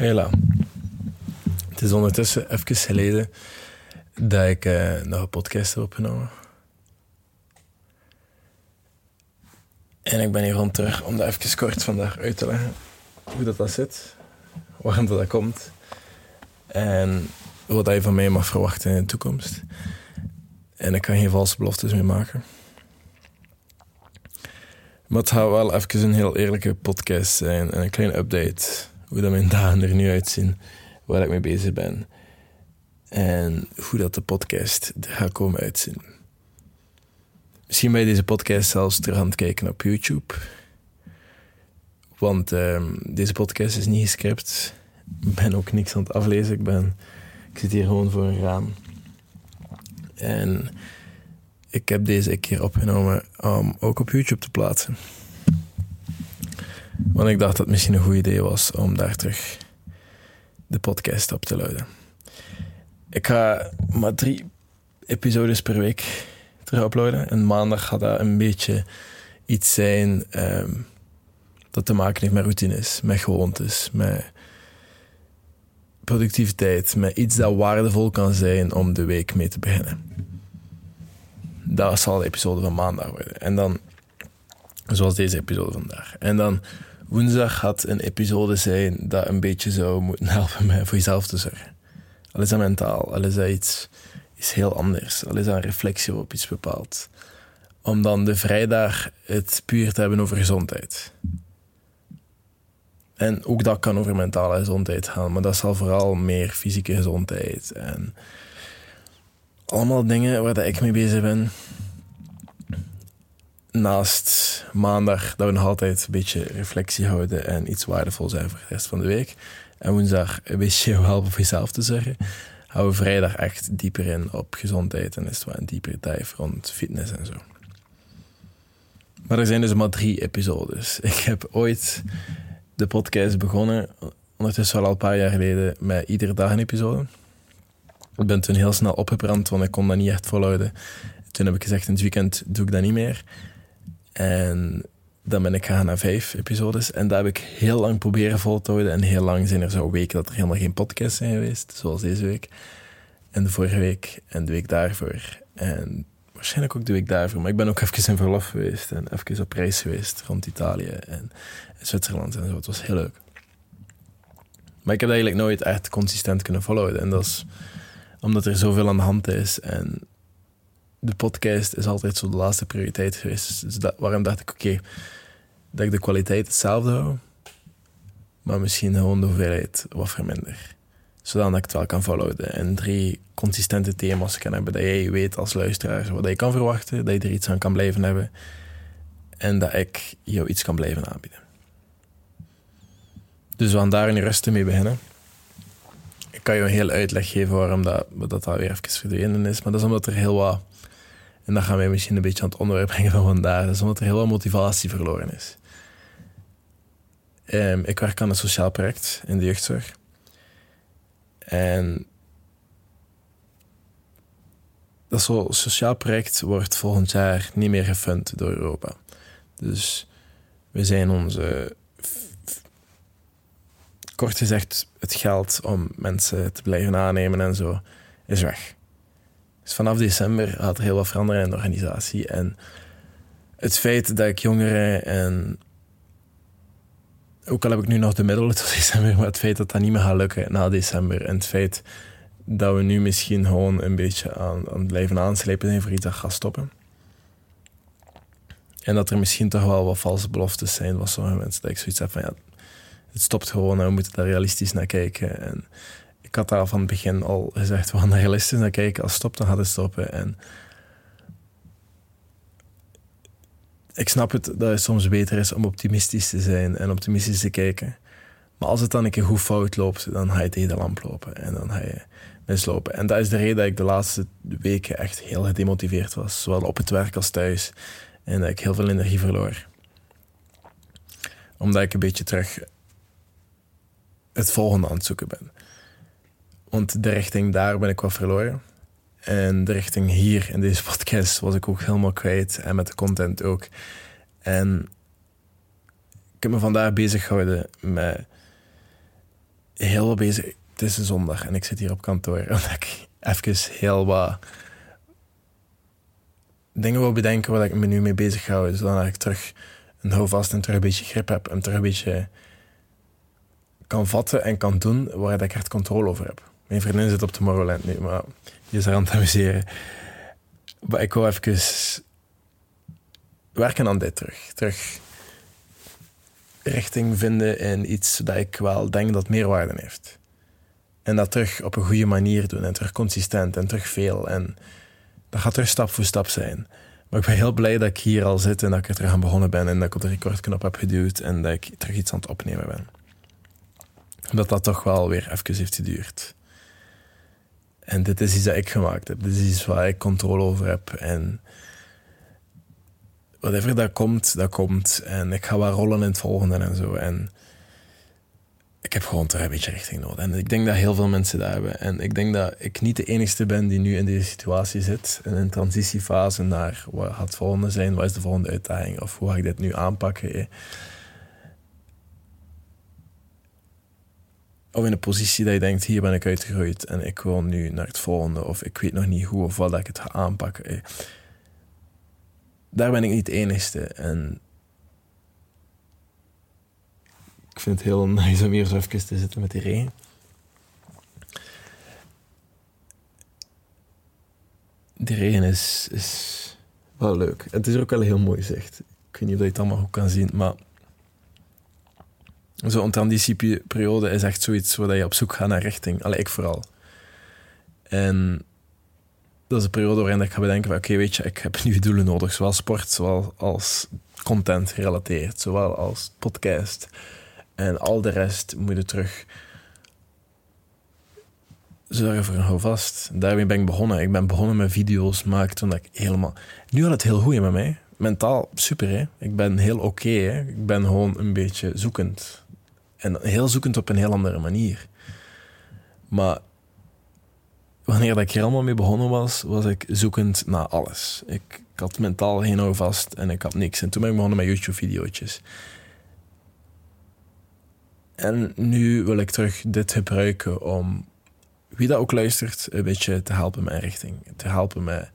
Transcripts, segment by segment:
Hela. Het is ondertussen even geleden dat ik uh, nog een podcast heb opgenomen. En ik ben hier rond terug om dat even kort vandaag uit te leggen. Hoe dat, dat zit, waarom dat, dat komt. En wat je van mij mag verwachten in de toekomst. En ik kan geen valse beloftes meer maken. Maar het gaat wel even een heel eerlijke podcast zijn. En een kleine update. Hoe dat mijn dagen er nu uitzien. Waar ik mee bezig ben. En hoe dat de podcast er gaat komen uitzien. Misschien ben je deze podcast zelfs terug aan het kijken op YouTube. Want um, deze podcast is niet gescript. Ik ben ook niks aan het aflezen. Ik, ben, ik zit hier gewoon voor een raam. En ik heb deze keer opgenomen om ook op YouTube te plaatsen. Want ik dacht dat het misschien een goed idee was om daar terug de podcast op te luiden. Ik ga maar drie episodes per week terug uploaden. En maandag gaat dat een beetje iets zijn um, dat te maken heeft met routines, met gewoontes, met productiviteit, met iets dat waardevol kan zijn om de week mee te beginnen. Dat zal de episode van maandag worden. En dan, zoals deze episode vandaag. En dan woensdag gaat een episode zijn dat een beetje zou moeten helpen met voor jezelf te zorgen. Al is dat mentaal, al is dat iets, heel anders, al is dat een reflectie op iets bepaald. Om dan de vrijdag het puur te hebben over gezondheid. En ook dat kan over mentale gezondheid gaan, maar dat zal vooral meer fysieke gezondheid en allemaal dingen waar ik mee bezig ben. Naast maandag dat we nog altijd een beetje reflectie houden en iets waardevol zijn voor de rest van de week. En woensdag een beetje helpen voor jezelf te zeggen. Houden we vrijdag echt dieper in op gezondheid en is het wel een diepere dive rond fitness en zo. Maar er zijn dus maar drie episodes. Ik heb ooit de podcast begonnen, ondertussen al een paar jaar geleden, met iedere dag een episode. Ik ben toen heel snel opgebrand, want ik kon dat niet echt volhouden. Toen heb ik gezegd, in het weekend doe ik dat niet meer. En dan ben ik gegaan naar vijf episodes. En dat heb ik heel lang proberen vol te houden. En heel lang zijn er zo weken dat er helemaal geen podcasts zijn geweest. Zoals deze week. En de vorige week. En de week daarvoor. En waarschijnlijk ook de week daarvoor. Maar ik ben ook even in verlof geweest. En even op reis geweest rond Italië en, Zwitserland en zo. Het was heel leuk. Maar ik heb eigenlijk nooit echt consistent kunnen volhouden. En dat is omdat er zoveel aan de hand is. En de podcast is altijd zo de laatste prioriteit geweest. Dus dat, waarom dacht ik, oké, dat ik de kwaliteit hetzelfde hou, maar misschien gewoon de hoeveelheid wat verminder. Zodat ik het wel kan volhouden en drie consistente thema's kan hebben. Dat jij weet als luisteraar wat je kan verwachten, dat je er iets aan kan blijven hebben en dat ik jou iets kan blijven aanbieden. Dus we gaan daar in rusten mee beginnen. Ik kan je een hele uitleg geven waarom dat, dat, dat weer even verdwenen is, maar dat is omdat er heel wat en dat gaan wij misschien een beetje aan het onderwerp brengen van vandaag. Dat omdat er heel veel motivatie verloren is. Um, ik werk aan een sociaal project in de jeugdzorg. En dat sociaal project wordt volgend jaar niet meer gefund door Europa. Dus we zijn onze. Kort gezegd, het geld om mensen te blijven aannemen en zo is weg. Dus vanaf december gaat er heel wat veranderen in de organisatie. En het feit dat ik jongeren en. Ook al heb ik nu nog de middelen tot december, maar het feit dat dat niet meer gaat lukken na december. En het feit dat we nu misschien gewoon een beetje aan, aan blijven aanslepen zijn voor iets dat gaat stoppen. En dat er misschien toch wel wat valse beloftes zijn van sommige mensen. Dat ik zoiets heb van ja, het stopt gewoon en we moeten daar realistisch naar kijken. En ik had daar van het begin al gezegd, we gaan realistisch naar kijken. Als het stopt, dan gaat het stoppen. En ik snap het dat het soms beter is om optimistisch te zijn en optimistisch te kijken. Maar als het dan een keer goed fout loopt, dan ga je de lamp lopen en dan ga je mislopen. En dat is de reden dat ik de laatste weken echt heel gedemotiveerd was, zowel op het werk als thuis. En dat ik heel veel energie verloor. Omdat ik een beetje terug het volgende aan het zoeken ben. Want de richting daar ben ik wel verloren. En de richting hier in deze podcast was ik ook helemaal kwijt. En met de content ook. En ik heb me vandaag bezig gehouden met heel wat bezig. Het is een zondag en ik zit hier op kantoor. Omdat ik even heel wat dingen wil bedenken waar ik me nu mee bezig ga. Zodat ik terug een houvast en terug een beetje grip heb. En terug een beetje kan vatten en kan doen waar ik echt controle over heb. Mijn vriendin zit op Tomorrowland nu, maar die is er aan het amuseren. Maar ik wil even werken aan dit terug. Terug richting vinden in iets dat ik wel denk dat meerwaarde heeft. En dat terug op een goede manier doen en terug consistent en terug veel. En dat gaat terug stap voor stap zijn. Maar ik ben heel blij dat ik hier al zit en dat ik er terug aan begonnen ben en dat ik op de recordknop heb geduwd en dat ik terug iets aan het opnemen ben. Dat dat toch wel weer even heeft geduurd. En dit is iets dat ik gemaakt heb. Dit is iets waar ik controle over heb. En whatever dat komt, dat komt. En ik ga wel rollen in het volgende en zo. En ik heb gewoon terug een beetje richting nodig. En ik denk dat heel veel mensen dat hebben. En ik denk dat ik niet de enige ben die nu in deze situatie zit. In een transitiefase naar wat gaat het volgende zijn? Wat is de volgende uitdaging? Of hoe ga ik dit nu aanpakken? Of in een positie dat je denkt, hier ben ik uitgegroeid en ik wil nu naar het volgende. Of ik weet nog niet hoe of wat ik het ga aanpakken. Daar ben ik niet de enige. En ik vind het heel nice om hier zo even te zitten met die regen. Die regen is, is wel leuk. Het is ook wel heel mooi zicht. Ik weet niet of je het allemaal goed kan zien, maar zo'n transitieperiode is echt zoiets waar je op zoek gaat naar richting. Allee, ik vooral. En dat is een periode waarin ik ga bedenken: oké, weet je, ik heb nieuwe doelen nodig, zowel sport, zowel als content gerelateerd, zowel als podcast. En al de rest moet je terug zorgen voor een houvast. Daarmee ben ik begonnen. Ik ben begonnen met video's maken toen ik helemaal... Nu had het heel goed met mij. Mentaal super, hè. Ik ben heel oké, hè. Ik ben gewoon een beetje zoekend. En heel zoekend op een heel andere manier. Maar wanneer ik hier allemaal mee begonnen was, was ik zoekend naar alles. Ik, had mentaal geen houvast en ik had niks. En toen ben ik begonnen met YouTube-video's. En nu wil ik terug dit gebruiken om wie dat ook luistert, een beetje te helpen met richting. Te helpen met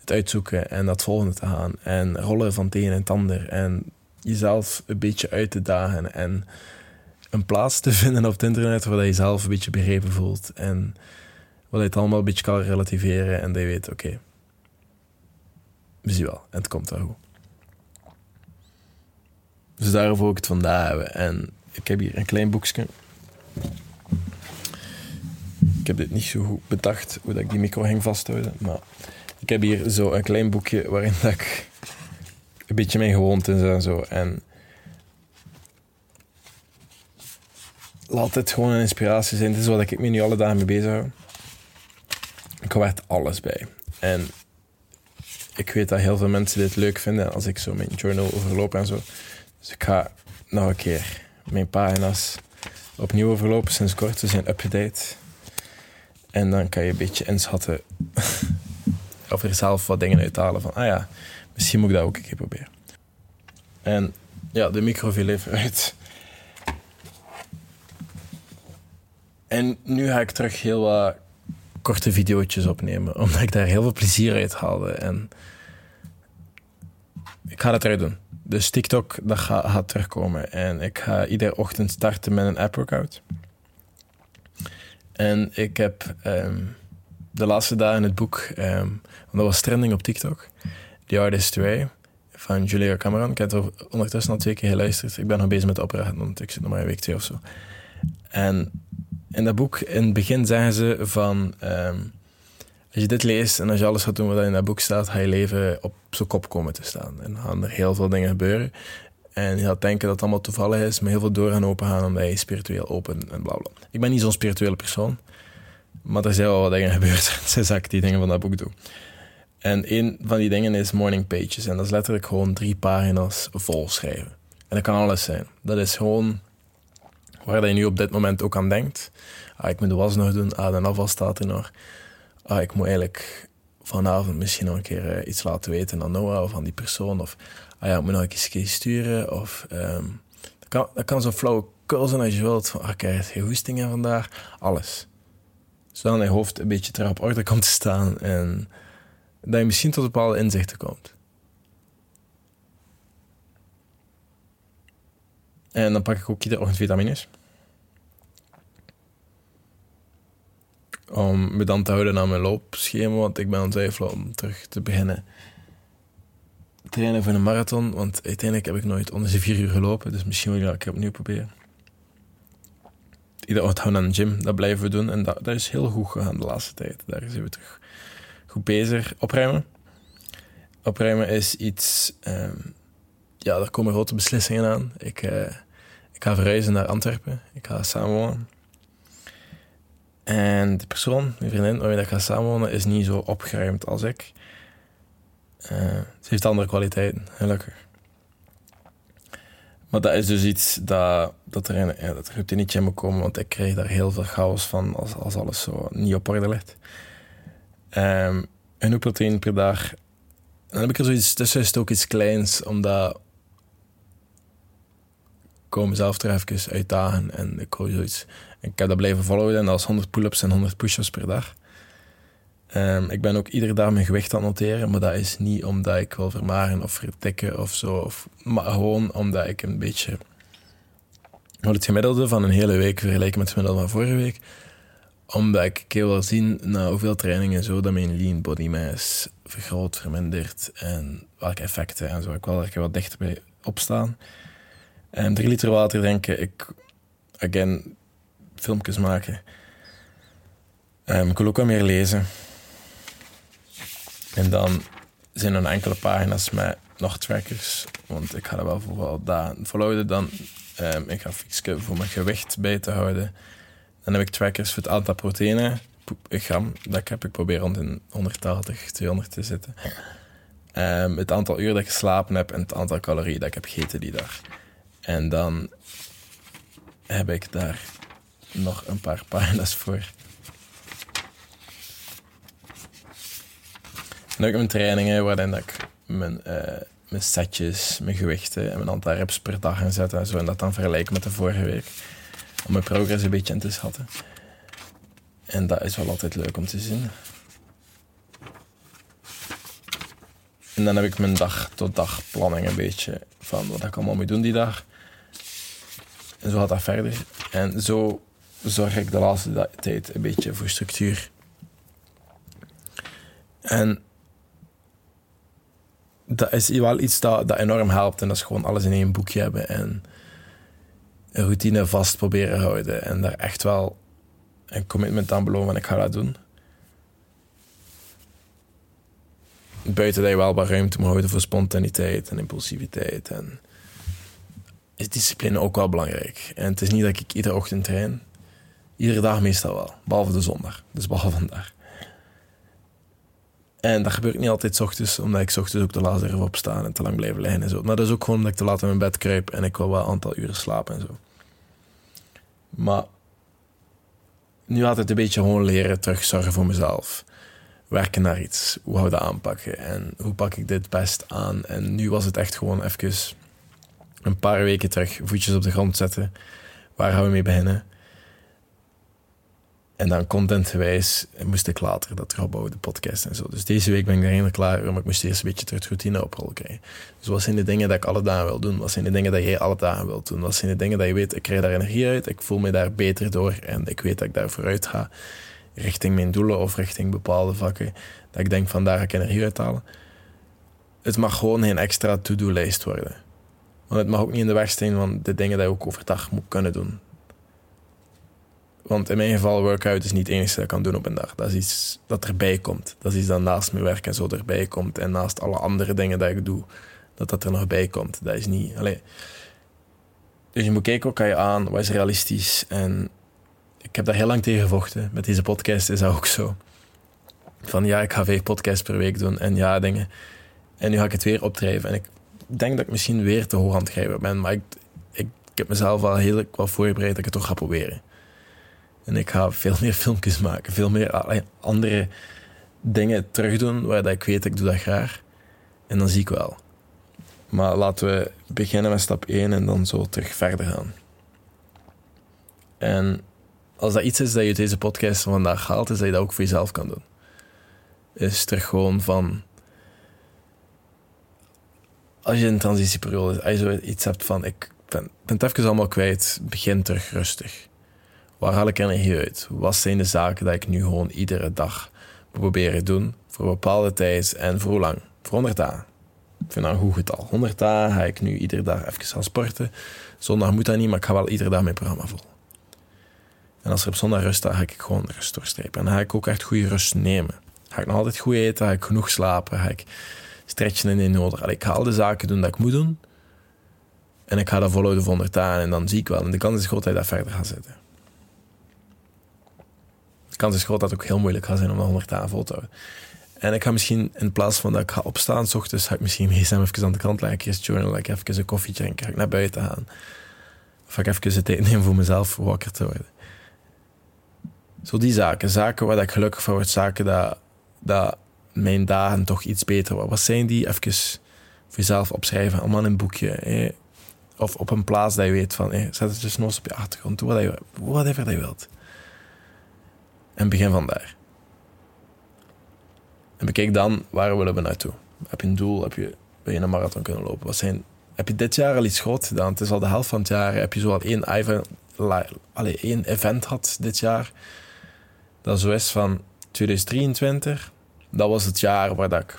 het uitzoeken en dat volgende te gaan. En rollen van het een en het ander. En jezelf een beetje uit te dagen. En een plaats te vinden op het internet waar je jezelf een beetje begrepen voelt. En waar je het allemaal een beetje kan relativeren. En dat je weet, oké, we zien wel. En het komt wel goed. Dus daarover wil ik het vandaag hebben. En ik heb hier een klein boekje. Ik heb dit niet zo goed bedacht hoe dat ik die micro ging vasthouden. Maar ik heb hier zo een klein boekje waarin ik een beetje mijn gewoontes en zo. En laat dit gewoon een inspiratie zijn. Dit is wat ik me nu alle dagen mee bezig hou. Ik hou echt alles bij. En ik weet dat heel veel mensen dit leuk vinden als ik zo mijn journal overloop en zo. Dus ik ga nog een keer mijn pagina's opnieuw overlopen sinds kort. Ze zijn up-to-date. En dan kan je een beetje inschatten of er zelf wat dingen uithalen van, ah ja, misschien moet ik dat ook een keer proberen. En ja, de micro viel even uit. En nu ga ik terug heel wat korte video's opnemen, omdat ik daar heel veel plezier uit haalde. En ik ga dat eruit doen. Dus TikTok, dat gaat, terugkomen. En ik ga iedere ochtend starten met een app-workout. En ik heb ehm, de laatste dagen het boek, um, dat was trending op TikTok, The Artist Way van Julia Cameron. Ik heb er ondertussen al twee keer geluisterd. Ik ben nog bezig met de want ik zit nog maar een week twee of zo. En in dat boek, in het begin zeggen ze van... Ehm, als je dit leest en als je alles gaat doen wat in dat boek staat, ga je leven op zijn kop komen te staan. En dan gaan er heel veel dingen gebeuren. En je gaat denken dat het allemaal toevallig is, maar heel veel door gaan open gaan omdat je spiritueel open en bla bla. Ik ben niet zo'n spirituele persoon, maar er zijn wel wat dingen gebeurd sinds ik die dingen van dat boek doe. En een van die dingen is morning pages. En dat is letterlijk gewoon drie pagina's vol schrijven. En dat kan alles zijn. Dat is gewoon waar je nu op dit moment ook aan denkt. Ah, ik moet de was nog doen. Ah, de afval staat er nog ah, ik moet eigenlijk vanavond misschien nog een keer eh, iets laten weten aan Noah of aan die persoon. Of ah ja, ik moet nog een keer sturen. Of, um, dat, kan, dat kan zo flauw cursen als je wilt. Van, oké, okay, je hoestingen vandaag. Alles. Zodat je hoofd een beetje terug op orde komt te staan. En dat je misschien tot bepaalde inzichten komt. En dan pak ik ook iedere ochtend vitamines. Om me dan te houden aan mijn loopschema, want ik ben aan het om terug te beginnen trainen voor een marathon. Want uiteindelijk heb ik nooit onder de vier uur gelopen, dus misschien wil ik dat opnieuw proberen. Iedere ochtend aan de gym, dat blijven we doen. En dat, dat is heel goed gegaan de laatste tijd. Daar zijn we terug goed bezig. Opruimen. Opruimen is iets... Um, ja, daar komen grote beslissingen aan. Ik, uh, ik ga verhuizen naar Antwerpen. Ik ga samenwonen. En de persoon, mijn vriendin, waarmee ik ga samenwonen, is niet zo opgeruimd als ik. Uh, ze heeft andere kwaliteiten, gelukkig. Maar dat is dus iets dat, dat er, in, ja, dat niet in komen, want ik krijg daar heel veel chaos van als, als alles zo niet op orde ligt. Um, genoeg proteïne per dag. Dan heb ik er zoiets tussen, is het ook iets kleins, omdat kom mezelf er even uitdagen en ik hou zoiets. Ik heb dat blijven volgen en dat is 100 pull-ups en 100 push-ups per dag. Um, ik ben ook iedere dag mijn gewicht aan het noteren, maar dat is niet omdat ik wil vermaren of vertikken of zo. Maar gewoon omdat ik een beetje het gemiddelde van een hele week vergelijken met het gemiddelde van vorige week. Omdat ik wil zien na hoeveel trainingen zo dat mijn lean body mass vergroot, vermindert en welke effecten en zo. Ik wil er wat dichter bij opstaan. En drie liter water drinken, ik, again, filmpjes maken. Um, ik wil ook wat meer lezen. En dan zijn er enkele pagina's met nog trackers. Want ik ga er wel voor wel dagen volhouden. Dan um, ik ga fixen voor mijn gewicht bij te houden. Dan heb ik trackers voor het aantal proteïnen, gram, dat heb. Ik probeer rond in 180, 200 te zitten. Um, het aantal uur dat ik geslapen heb en het aantal calorieën dat ik heb gegeten die dag. En dan heb ik daar nog een paar pagina's voor. heb ik mijn trainingen waarin ik mijn, uh, mijn setjes, mijn gewichten en mijn aantal reps per dag zetten en zo. En dat dan vergelijken met de vorige week. Om mijn progress een beetje in te schatten. En dat is wel altijd leuk om te zien. En dan heb ik mijn dag tot dag planning een beetje van wat ik allemaal moet doen die dag. En zo gaat dat verder. En zo zorg ik de laatste tijd een beetje voor structuur. En dat is wel iets dat, dat enorm helpt. En dat is gewoon alles in één boekje hebben en een routine vast proberen houden. En daar echt wel een commitment aan beloven. En ik ga dat doen. Buiten dat je wel wat ruimte moet houden voor spontaniteit en impulsiviteit. En is discipline ook wel belangrijk. En het is niet dat ik iedere ochtend train. Iedere dag meestal wel. Behalve de zondag. Dus behalve vandaag. En dat gebeurt niet altijd ochtends, omdat ik ochtends ook te laat erop opstaan en te lang blijven liggen en zo. Maar dat is ook gewoon omdat ik te laat in mijn bed kruip en ik wil wel een aantal uren slapen en zo. Maar nu altijd een beetje gewoon leren terugzorgen voor mezelf. Werken naar iets. Hoe hou ik dat aanpakken? En hoe pak ik dit best aan? En nu was het echt gewoon even een paar weken terug voetjes op de grond zetten. Waar gaan we mee beginnen? En dan contentgewijs moest ik later dat opbouwen, de podcast en zo. Dus deze week ben ik er helemaal klaar maar ik moest eerst een beetje terug routine oprollen krijgen. Dus wat zijn de dingen dat ik alle dagen wil doen? Wat zijn de dingen dat jij alle dagen wilt doen? Wat zijn de dingen dat je weet, ik krijg daar energie uit, ik voel me daar beter door en ik weet dat ik daar vooruit ga richting mijn doelen of richting bepaalde vakken. Dat ik denk van daar ga ik energie uithalen. Het mag gewoon geen extra to-do-lijst worden. Want het mag ook niet in de weg staan van de dingen die je ook overdag moet kunnen doen. Want in mijn geval, workout is niet het enige dat ik kan doen op een dag. Dat is iets dat erbij komt. Dat is iets dat naast mijn werk en zo erbij komt. En naast alle andere dingen dat ik doe, dat dat er nog bij komt. Dat is niet... Allee. Dus je moet kijken, wat kan je aan? Wat is realistisch? En ik heb daar heel lang tegen gevochten. Met deze podcast is dat ook zo. Van ja, ik ga vijf podcasts per week doen. En ja, dingen. En nu ga ik het weer opdrijven. En ik denk dat ik misschien weer te hoog aan het ben. Maar ik, ik, heb mezelf wel heel wel voorbereid dat ik het toch ga proberen. En ik ga veel meer filmpjes maken, veel meer andere dingen terugdoen waar dat ik weet, ik doe dat graag. En dan zie ik wel. Maar laten we beginnen met stap 1 en dan zo terug verder gaan. En als dat iets is dat je deze podcast vandaag haalt, is dat je dat ook voor jezelf kan doen. Is terug gewoon van. Als je een transitieperiode als je zoiets hebt van: ik ben, ben het even allemaal kwijt, begin terug rustig. Waar haal ik energie uit? Wat zijn de zaken dat ik nu gewoon iedere dag proberen doen voor een bepaalde tijd en voor hoe lang? Voor 100 dagen. Ik vind dat een goed getal. 100 dagen ga ik nu iedere dag even gaan sporten. Zondag moet dat niet, maar ik ga wel iedere dag mijn programma vol. En als er op zondag rust staat, ga ik gewoon rust doorstrepen. En dan ga ik ook echt goede rust nemen. Ga ik nog altijd goed eten, ga ik genoeg slapen, ga ik stretchen indien nodig. Allee, ik ga al de zaken doen dat ik moet doen. En ik ga dat volhouden 100 dagen en dan zie ik wel. En de kans is groot dat je dat verder gaat zetten. De kans is groot dat het ook heel moeilijk gaat zijn om dat 100 dagen vol te houden. En ik ga misschien, in plaats van dat ik ga opstaan, s ochtends, ga ik misschien gsm even aan de kant leggen, eerst journal, ik even een koffie drinken, ga ik naar buiten gaan. Of ga ik even het tijd nemen voor mezelf wakker te worden. Zo die zaken. Zaken waar ik gelukkig van word. Zaken dat, dat mijn dagen toch iets beter worden. Wat zijn die? Even voor jezelf opschrijven. Allemaal in een boekje. Of op een plaats dat je weet van... Zet het dus nog op je achtergrond. Doe wat je, whatever je wilt. En begin van daar. En bekijk dan, waar willen we naartoe? Heb je een doel? Heb je, wil je een marathon kunnen lopen? Wat zijn, heb je dit jaar al iets groot gedaan? Het is al de helft van het jaar. Heb je zo al één, één event had dit jaar? Dat zo is van 2023. Dat was het jaar waar dat ik,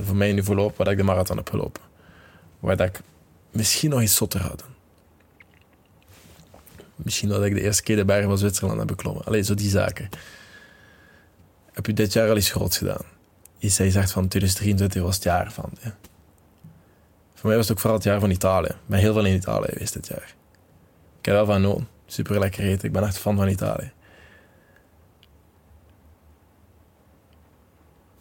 voor mij nu voorlopig, waar ik de marathon heb gelopen. Waar dat ik misschien nog iets zotter had. Misschien dat ik de eerste keer de bergen van Zwitserland heb beklommen. Alleen zo die zaken. Heb je dit jaar al iets groots gedaan? Iets dat je zegt van 2023 was het jaar van. Ja. Voor mij was het ook vooral het jaar van Italië. Ik ben heel veel in Italië geweest dit jaar. Ik heb wel van nood. Super lekker eten. Ik ben echt fan van Italië.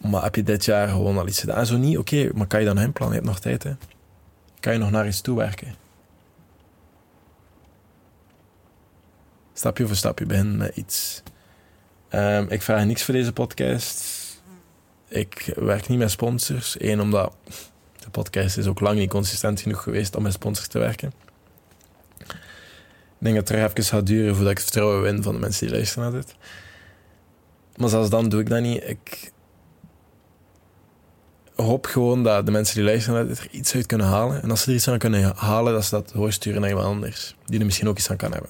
Maar heb je dit jaar gewoon al iets gedaan? Zo niet, oké, maar kan je dan inplannen? Je hebt nog tijd, hè? Kan je nog naar iets toe werken? Stapje voor stapje begin met iets. Um, ik vraag niks voor deze podcast. Ik werk niet met sponsors. Eén, omdat de podcast is ook lang niet consistent genoeg geweest om met sponsors te werken. Ik denk dat het er even gaat duren voordat ik het vertrouwen win van de mensen die luisteren naar dit. Maar zelfs dan doe ik dat niet. Ik, hoop gewoon dat de mensen die luisteren er iets uit kunnen halen. En als ze er iets aan kunnen halen, dat ze dat doorsturen naar iemand anders. Die er misschien ook iets aan kan hebben.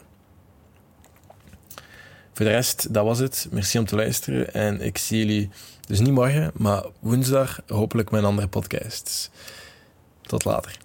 Voor de rest, dat was het. Merci om te luisteren. En ik zie jullie dus niet morgen, maar woensdag hopelijk met een andere podcast. Tot later.